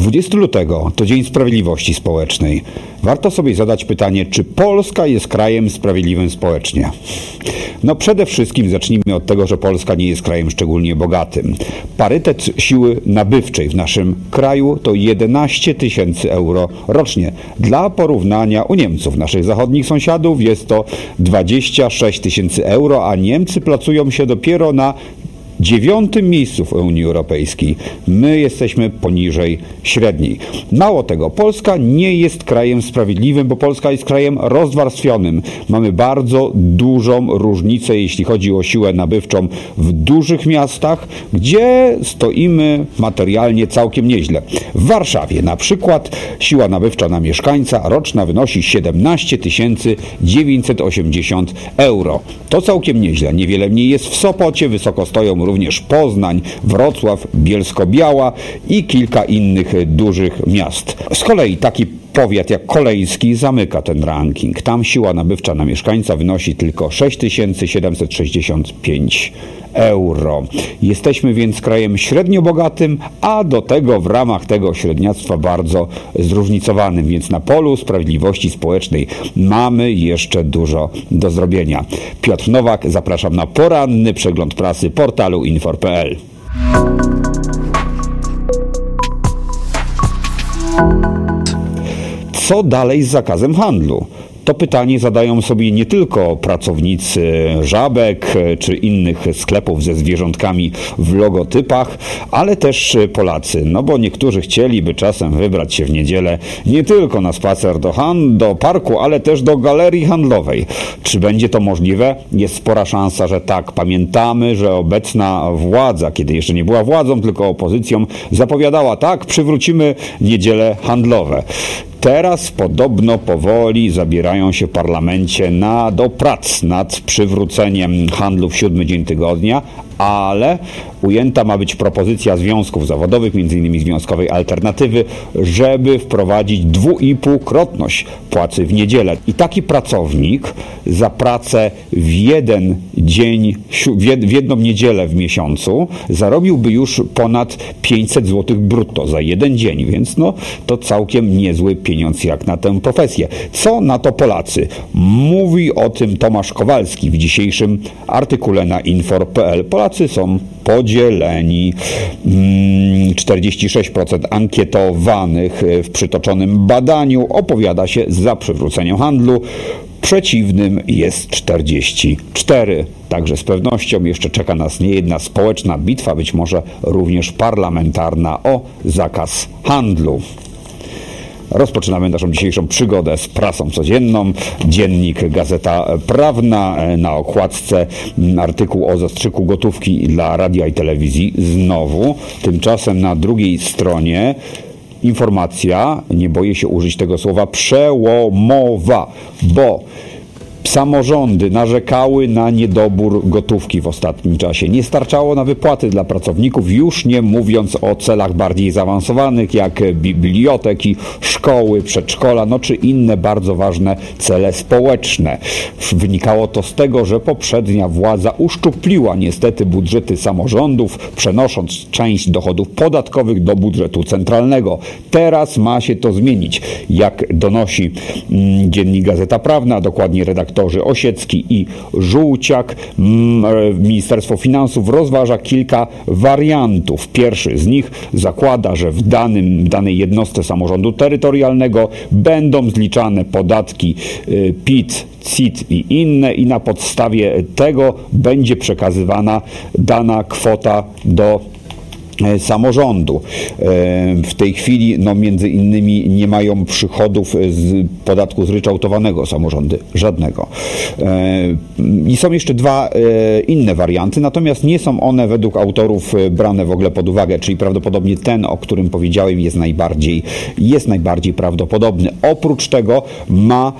20 lutego to Dzień Sprawiedliwości Społecznej. Warto sobie zadać pytanie, czy Polska jest krajem sprawiedliwym społecznie? No przede wszystkim zacznijmy od tego, że Polska nie jest krajem szczególnie bogatym. Parytet siły nabywczej w naszym kraju to 11 tysięcy euro rocznie. Dla porównania u Niemców, naszych zachodnich sąsiadów, jest to 26 tysięcy euro, a Niemcy placują się dopiero na dziewiątym miejscu w Unii Europejskiej. My jesteśmy poniżej średniej. Mało tego, Polska nie jest krajem sprawiedliwym, bo Polska jest krajem rozwarstwionym. Mamy bardzo dużą różnicę, jeśli chodzi o siłę nabywczą w dużych miastach, gdzie stoimy materialnie całkiem nieźle. W Warszawie na przykład siła nabywcza na mieszkańca roczna wynosi 17 980 euro. To całkiem nieźle. Niewiele mniej jest w Sopocie, wysoko stoją również Poznań, Wrocław, Bielsko-Biała i kilka innych dużych miast. Z kolei taki powiat jak Kolejski zamyka ten ranking. Tam siła nabywcza na mieszkańca wynosi tylko 6765 euro. Jesteśmy więc krajem średnio bogatym, a do tego w ramach tego średniactwa bardzo zróżnicowanym, więc na polu sprawiedliwości społecznej mamy jeszcze dużo do zrobienia. Piotr Nowak, zapraszam na poranny przegląd prasy portalu infor.pl. Co dalej z zakazem handlu? To pytanie zadają sobie nie tylko pracownicy żabek czy innych sklepów ze zwierzątkami w logotypach, ale też Polacy. No bo niektórzy chcieliby czasem wybrać się w niedzielę nie tylko na spacer do, hand, do parku, ale też do galerii handlowej. Czy będzie to możliwe? Jest spora szansa, że tak. Pamiętamy, że obecna władza, kiedy jeszcze nie była władzą, tylko opozycją, zapowiadała tak, przywrócimy niedziele handlowe. Teraz podobno powoli zabierają się w parlamencie na, do prac nad przywróceniem handlu w siódmy dzień tygodnia, ale ujęta ma być propozycja związków zawodowych, m.in. Związkowej Alternatywy, żeby wprowadzić dwuipółkrotność płacy w niedzielę. I taki pracownik za pracę w jeden dzień, w jedną niedzielę w miesiącu zarobiłby już ponad 500 zł brutto za jeden dzień, więc no to całkiem niezły pieniądz jak na tę profesję. Co na to Polacy? Mówi o tym Tomasz Kowalski w dzisiejszym artykule na infor.pl. są podzieleni. 46% mm, ankietowanych w przytoczonym badaniu opowiada się za przywróceniem handlu. Przeciwnym jest 44. Także z pewnością jeszcze czeka nas niejedna społeczna bitwa, być może również parlamentarna o zakaz handlu. Rozpoczynamy naszą dzisiejszą przygodę z prasą codzienną. Dziennik Gazeta Prawna na okładce artykuł o zastrzyku gotówki dla radia i telewizji. Znowu, tymczasem na drugiej stronie informacja, nie boję się użyć tego słowa, przełomowa, bo Samorządy narzekały na niedobór gotówki w ostatnim czasie. Nie starczało na wypłaty dla pracowników, już nie mówiąc o celach bardziej zaawansowanych, jak biblioteki, szkoły, przedszkola, no czy inne bardzo ważne cele społeczne. Wynikało to z tego, że poprzednia władza uszczupliła niestety budżety samorządów, przenosząc część dochodów podatkowych do budżetu centralnego. Teraz ma się to zmienić. Jak donosi mm, dziennik Gazeta Prawna, dokładnie redaktor redaktorzy Osiecki i Żółciak. Mm, e, Ministerstwo Finansów rozważa kilka wariantów. Pierwszy z nich zakłada, że w danym, danej jednostce samorządu terytorialnego będą zliczane podatki e, PIT, CIT i inne i na podstawie tego będzie przekazywana dana kwota do samorządu. E, w tej chwili no, między innymi nie mają przychodów z podatku zryczałtowanego samorządy, żadnego. E, I są jeszcze dwa inne warianty, natomiast nie są one według autorów brane w ogóle pod uwagę, czyli prawdopodobnie ten, o którym powiedziałem, jest najbardziej, jest najbardziej prawdopodobny. Oprócz tego ma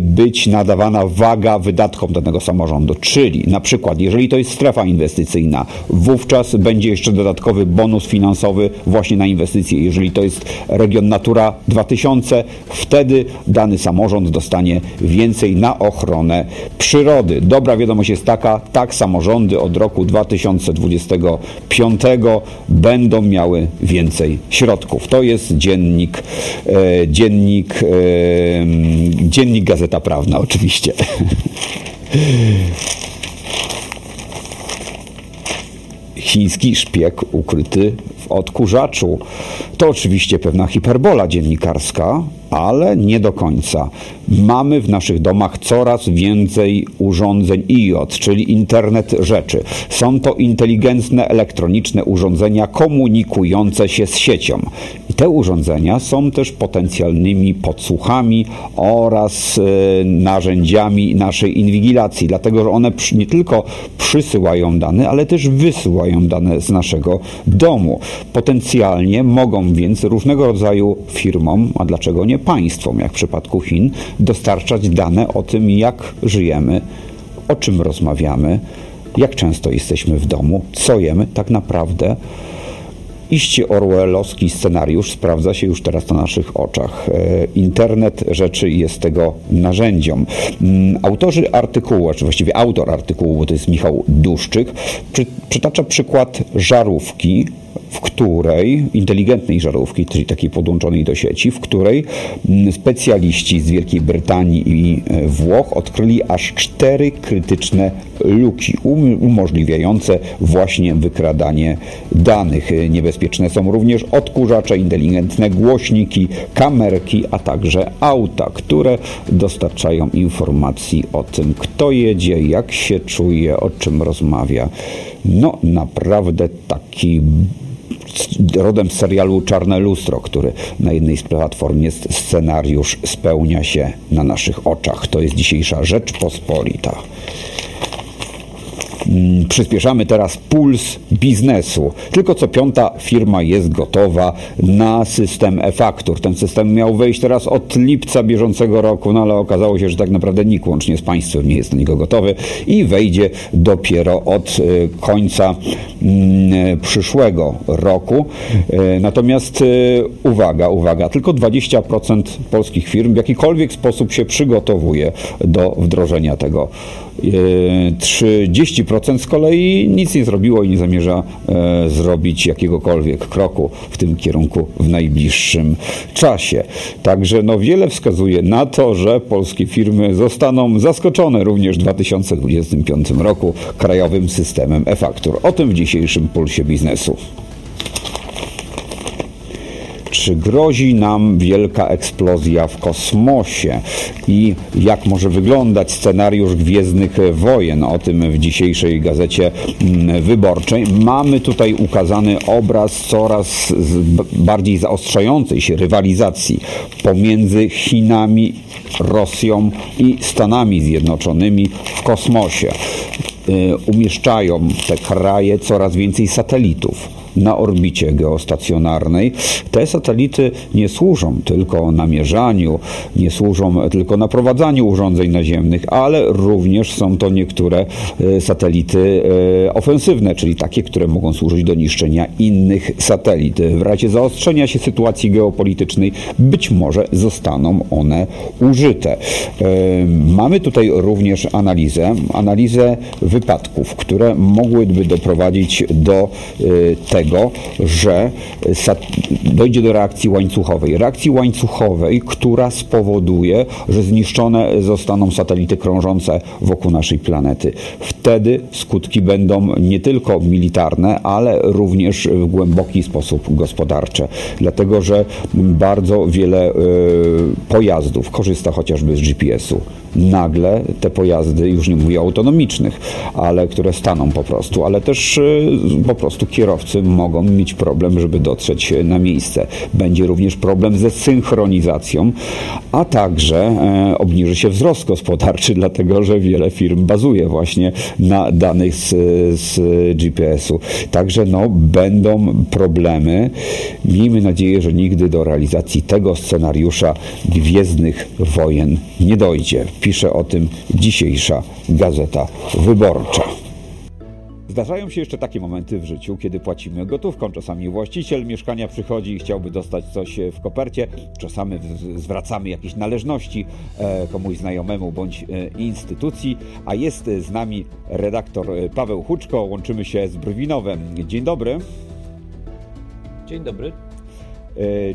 być nadawana waga wydatkom danego samorządu, czyli na przykład, jeżeli to jest strefa inwestycyjna, wówczas będzie jeszcze dodatkowy bon bonus finansowy właśnie na inwestycje. Jeżeli to jest region Natura 2000, wtedy dany samorząd dostanie więcej na ochronę przyrody. Dobra wiadomość jest taka, tak samorządy od roku 2025 będą miały więcej środków. To jest dziennik, e, dziennik, e, dziennik Gazeta Prawna oczywiście. Chiński szpieg ukryty odkurzaczu. To oczywiście pewna hiperbola dziennikarska, ale nie do końca. Mamy w naszych domach coraz więcej urządzeń IoT, czyli internet rzeczy. Są to inteligentne elektroniczne urządzenia komunikujące się z siecią. I te urządzenia są też potencjalnymi podsłuchami oraz e, narzędziami naszej inwigilacji, dlatego że one nie tylko przysyłają dane, ale też wysyłają dane z naszego domu. Potencjalnie mogą więc różnego rodzaju firmom, a dlaczego nie państwom, jak w przypadku Chin, dostarczać dane o tym, jak żyjemy, o czym rozmawiamy, jak często jesteśmy w domu, co jemy tak naprawdę. Iście orwellowski scenariusz sprawdza się już teraz na naszych oczach. E, internet rzeczy jest tego narzędziem. Mm, autorzy artykułu, czy właściwie autor artykułu, bo to jest Michał Duszczyk, przytacza przykład żarówki, w której, inteligentnej żarówki, czyli takiej podłączonej do sieci, w której mm, specjaliści z Wielkiej Brytanii i e, Włoch odkryli aż cztery krytyczne luki um, umożliwiające właśnie wykradanie danych. Niebezpieczne są również odkurzacze, inteligentne głośniki, kamerki, a także auta, które dostarczają informacji o tym, kto jedzie, jak się czuje, o czym rozmawia. No, naprawdę taki rodem z serialu Czarne Lustro, który na jednej z platform jest scenariusz, spełnia się na naszych oczach. To jest dzisiejsza Rzeczpospolita. Mm, przyspieszamy teraz puls biznesu. Tylko co piąta firma jest gotowa na system e-faktur. Ten system miał wejść teraz od lipca bieżącego roku, no ale okazało się, że tak naprawdę nikt łącznie z państwem nie jest na niego gotowy i wejdzie dopiero od e, końca mm, przyszłego roku. E, natomiast e, uwaga, uwaga, tylko 20% polskich firm w jakikolwiek sposób się przygotowuje do wdrożenia tego 30% z kolei nic nie zrobiło i nie zamierza e, zrobić jakiegokolwiek kroku w tym kierunku w najbliższym czasie. Także no wiele wskazuje na to, że polskie firmy zostaną zaskoczone również w 2025 roku krajowym systemem e-faktur. O tym w dzisiejszym pulsie biznesu czy grozi nam wielka eksplozja w kosmosie i jak może wyglądać scenariusz Gwiezdnych Wojen. O tym w dzisiejszej gazecie mm, wyborczej. Mamy tutaj ukazany obraz coraz bardziej zaostrzającej się rywalizacji pomiędzy Chinami, Rosją i Stanami Zjednoczonymi w kosmosie. Y, umieszczają te kraje coraz więcej satelitów na orbicie geostacjonarnej. Te satelity nie służą tylko namierzaniu, nie służą tylko naprowadzaniu urządzeń naziemnych, ale również są to niektóre e, satelity e, ofensywne, czyli takie, które mogą służyć do niszczenia innych satelit. W razie zaostrzenia się sytuacji geopolitycznej być może zostaną one użyte. E, mamy tutaj również analizę, analizę wypadków, które mogłyby doprowadzić do tego, tego, że dojdzie do reakcji łańcuchowej. Reakcji łańcuchowej, która spowoduje, że zniszczone zostaną satelity krążące wokół naszej planety. Wtedy skutki będą nie tylko militarne, ale również w głęboki sposób gospodarcze. Dlatego, że bardzo wiele y, pojazdów korzysta chociażby z GPS-u nagle te pojazdy, już nie mówię o autonomicznych, ale które staną po prostu, ale też y, po prostu kierowcy mogą mieć problem, żeby dotrzeć na miejsce. Będzie również problem ze synchronizacją, a także e, obniży się wzrost gospodarczy, dlatego że wiele firm bazuje właśnie na danych z, z GPS-u. Także no, będą problemy. Miejmy nadzieję, że nigdy do realizacji tego scenariusza Gwiezdnych Wojen nie dojdzie. Pisze o tym dzisiejsza Gazeta Wyborcza. Zdarzają się jeszcze takie momenty w życiu, kiedy płacimy gotówką. Czasami właściciel mieszkania przychodzi i chciałby dostać coś w kopercie. Czasami zwracamy jakieś należności e, komuś znajomemu bądź e, instytucji. A jest z nami redaktor Paweł Huczko. Łączymy się z Brwinowem. Dzień dobry. Dzień dobry.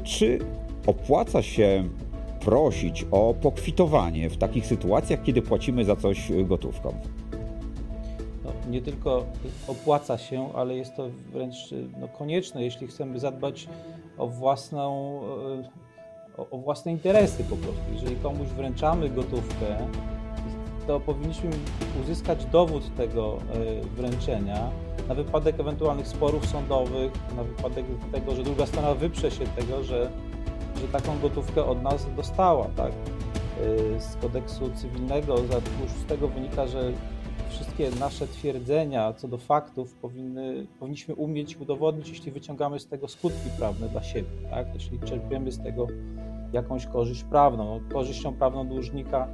Czy opłaca się prosić o pokwitowanie w takich sytuacjach, kiedy płacimy za coś gotówką? No, nie tylko opłaca się, ale jest to wręcz no, konieczne, jeśli chcemy zadbać o, własną, o, o własne interesy po prostu. Jeżeli komuś wręczamy gotówkę, to powinniśmy uzyskać dowód tego wręczenia na wypadek ewentualnych sporów sądowych, na wypadek tego, że druga strona wyprze się tego, że że taką gotówkę od nas dostała, tak? Y, z kodeksu cywilnego, z tego wynika, że wszystkie nasze twierdzenia co do faktów powinny, powinniśmy umieć udowodnić, jeśli wyciągamy z tego skutki prawne dla siebie, tak? Jeśli czerpiemy z tego jakąś korzyść prawną. No, korzyścią prawną dłużnika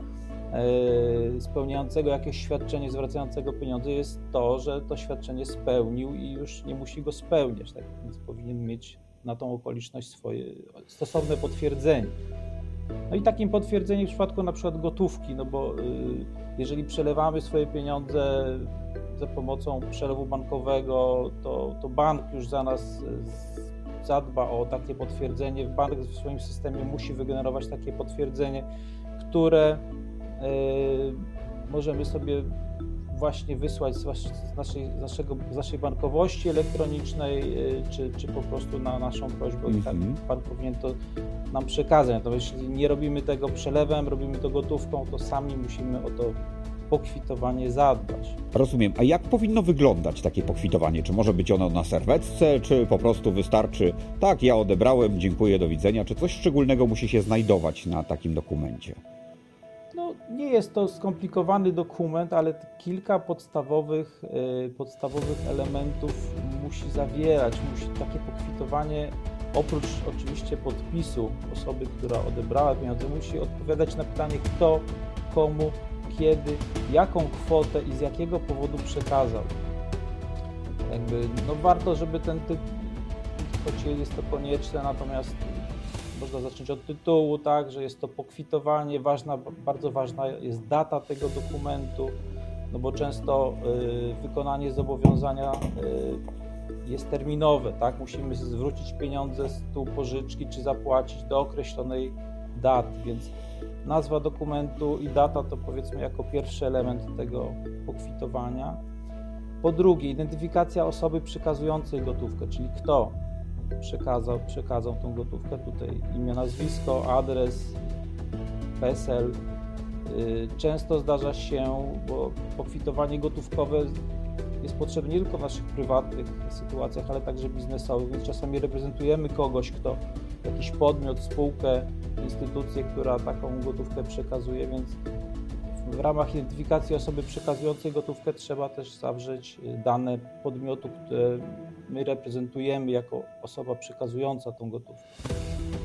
yy, spełniającego jakieś świadczenie, zwracającego pieniądze jest to, że to świadczenie spełnił i już nie musi go spełniać, tak? Więc powinien mieć na tą okoliczność swoje stosowne potwierdzenie. No i takim potwierdzeniem w przypadku na przykład gotówki, no bo y, jeżeli przelewamy swoje pieniądze za pomocą przelewu bankowego, to, to bank już za nas y, zadba o takie potwierdzenie. Bank w swoim systemie musi wygenerować takie potwierdzenie, które y, możemy sobie właśnie wysłać z, naszej, z, naszego, z naszej bankowości elektronicznej, y, czy, czy po prostu na naszą prośbę i tak mhm. pan powinien to nam przekazać. Natomiast jeśli nie robimy tego przelewem, robimy to gotówką, to sami musimy o to pokwitowanie zadbać. Rozumiem. A jak powinno wyglądać takie pokwitowanie? Czy może być ono na serwetce, czy po prostu wystarczy tak, ja odebrałem, dziękuję, do widzenia, czy coś szczególnego musi się znajdować na takim dokumencie? Nie jest to skomplikowany dokument, ale kilka podstawowych, y, podstawowych elementów musi zawierać. Musi takie pokwitowanie, oprócz oczywiście podpisu osoby, która odebrała pieniądze, musi odpowiadać na pytanie, kto, komu, kiedy, jaką kwotę i z jakiego powodu przekazał. Jakby, no warto, żeby ten typ, choć jest to konieczne, natomiast można zacząć od tytułu, tak, że jest to pokwitowanie, ważna, bardzo ważna jest data tego dokumentu, no bo często y, wykonanie zobowiązania y, jest terminowe, tak, musimy zwrócić pieniądze z tytułu pożyczki, czy zapłacić do określonej daty, więc nazwa dokumentu i data to powiedzmy jako pierwszy element tego pokwitowania. Po drugie, identyfikacja osoby przekazującej gotówkę, czyli kto przekazał, przekazał tą gotówkę. Tutaj imię, nazwisko, adres, PESEL. Y, często zdarza się, bo pokwitowanie gotówkowe jest potrzebne nie tylko w naszych prywatnych sytuacjach, ale także biznesowych, więc czasami reprezentujemy kogoś, kto jakiś podmiot, spółkę, instytucję, która taką gotówkę przekazuje, więc w ramach identyfikacji osoby przekazującej gotówkę trzeba też zawrzeć y, dane podmiotu, które my reprezentujemy jako osoba przekazująca tą gotówkę.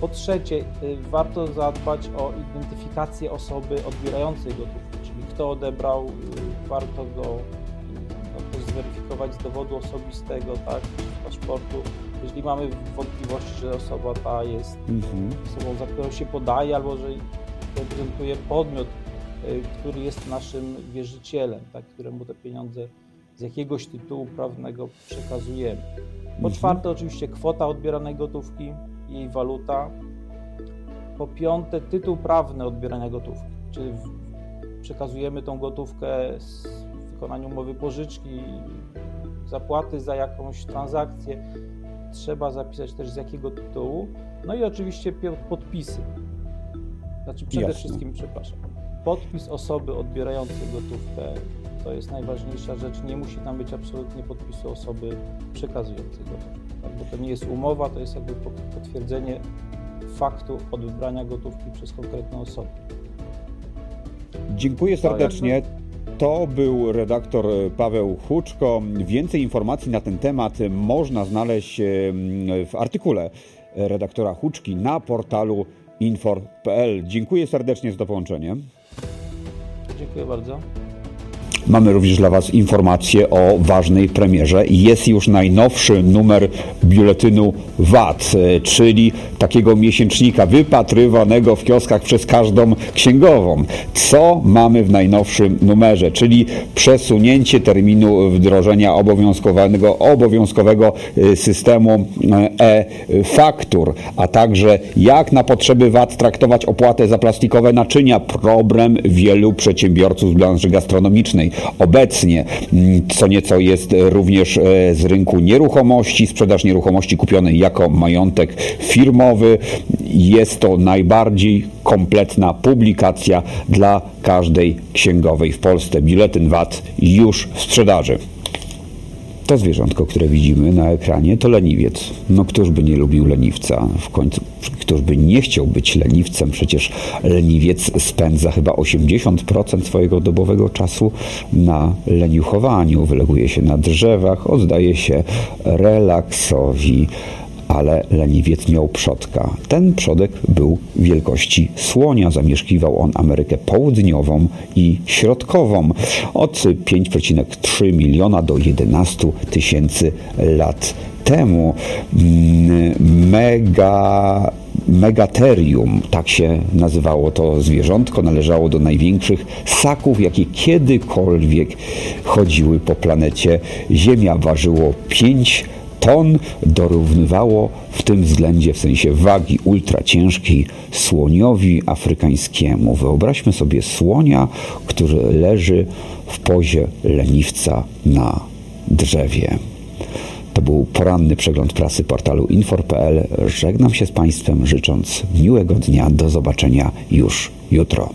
Po trzecie, y, warto zadbać o identyfikację osoby odbierającej gotówkę, czyli kto odebrał, y, warto go no, zweryfikować z dowodu osobistego, tak, z paszportu. Jeśli mamy wątpliwości, że osoba ta jest mhm. osobą, za którą się podaje, albo że reprezentuje podmiot, który jest naszym wierzycielem, tak, któremu te pieniądze z jakiegoś tytułu prawnego przekazujemy. Po mhm. czwarte, oczywiście kwota odbieranej gotówki i jej waluta. Po piąte, tytuł prawny odbierania gotówki, czyli przekazujemy tą gotówkę z wykonania umowy pożyczki, zapłaty za jakąś transakcję. Trzeba zapisać też z jakiego tytułu. No i oczywiście podpisy. Znaczy przede Jasne. wszystkim, przepraszam, podpis osoby odbierającej gotówkę to jest najważniejsza rzecz. Nie musi tam być absolutnie podpisu osoby przekazującej gotówkę. Tak? Bo to nie jest umowa, to jest jakby potwierdzenie faktu odebrania gotówki przez konkretną osobę. Dziękuję serdecznie. To był redaktor Paweł Huczko. Więcej informacji na ten temat można znaleźć w artykule redaktora Huczki na portalu infor.pl. Dziękuję serdecznie za to połączenie. Dziękuję bardzo. Mamy również dla Was informację o ważnej premierze. Jest już najnowszy numer biuletynu VAT, e, czyli takiego miesięcznika wypatrywanego w kioskach przez każdą księgową. Co mamy w najnowszym numerze, czyli przesunięcie terminu wdrożenia obowiązkowego, obowiązkowego e, systemu e-faktur, a także jak na potrzeby VAT traktować opłatę za plastikowe naczynia. Problem wielu przedsiębiorców z branży gastronomicznej. Obecnie mm, co nieco jest również e, z rynku nieruchomości, sprzedaż nieruchomości kupionej jako majątek firmowy. Jest to najbardziej kompletna publikacja dla każdej księgowej w Polsce. Biuletyn VAT już w sprzedaży. To zwierzątko, które widzimy na ekranie, to leniwiec. No któż by nie lubił leniwca? W końcu, któż by nie chciał być leniwcem? Przecież leniwiec spędza chyba 80% swojego dobowego czasu na leniuchowaniu. Wyleguje się na drzewach, oddaje się relaksowi ale leniwiec miał przodka. Ten przodek był wielkości słonia. Zamieszkiwał on Amerykę Południową i Środkową od 5,3 miliona do 11 tysięcy lat temu. Mm, mega Megaterium, tak się nazywało to zwierzątko, należało do największych ssaków, jakie kiedykolwiek chodziły po planecie. Ziemia ważyło 5 ton dorównywało w tym względzie, w sensie wagi ultra ciężkiej, słoniowi afrykańskiemu. Wyobraźmy sobie słonia, który leży w pozie leniwca na drzewie. To był poranny przegląd prasy portalu infor.pl. Żegnam się z Państwem, życząc miłego dnia. Do zobaczenia już jutro.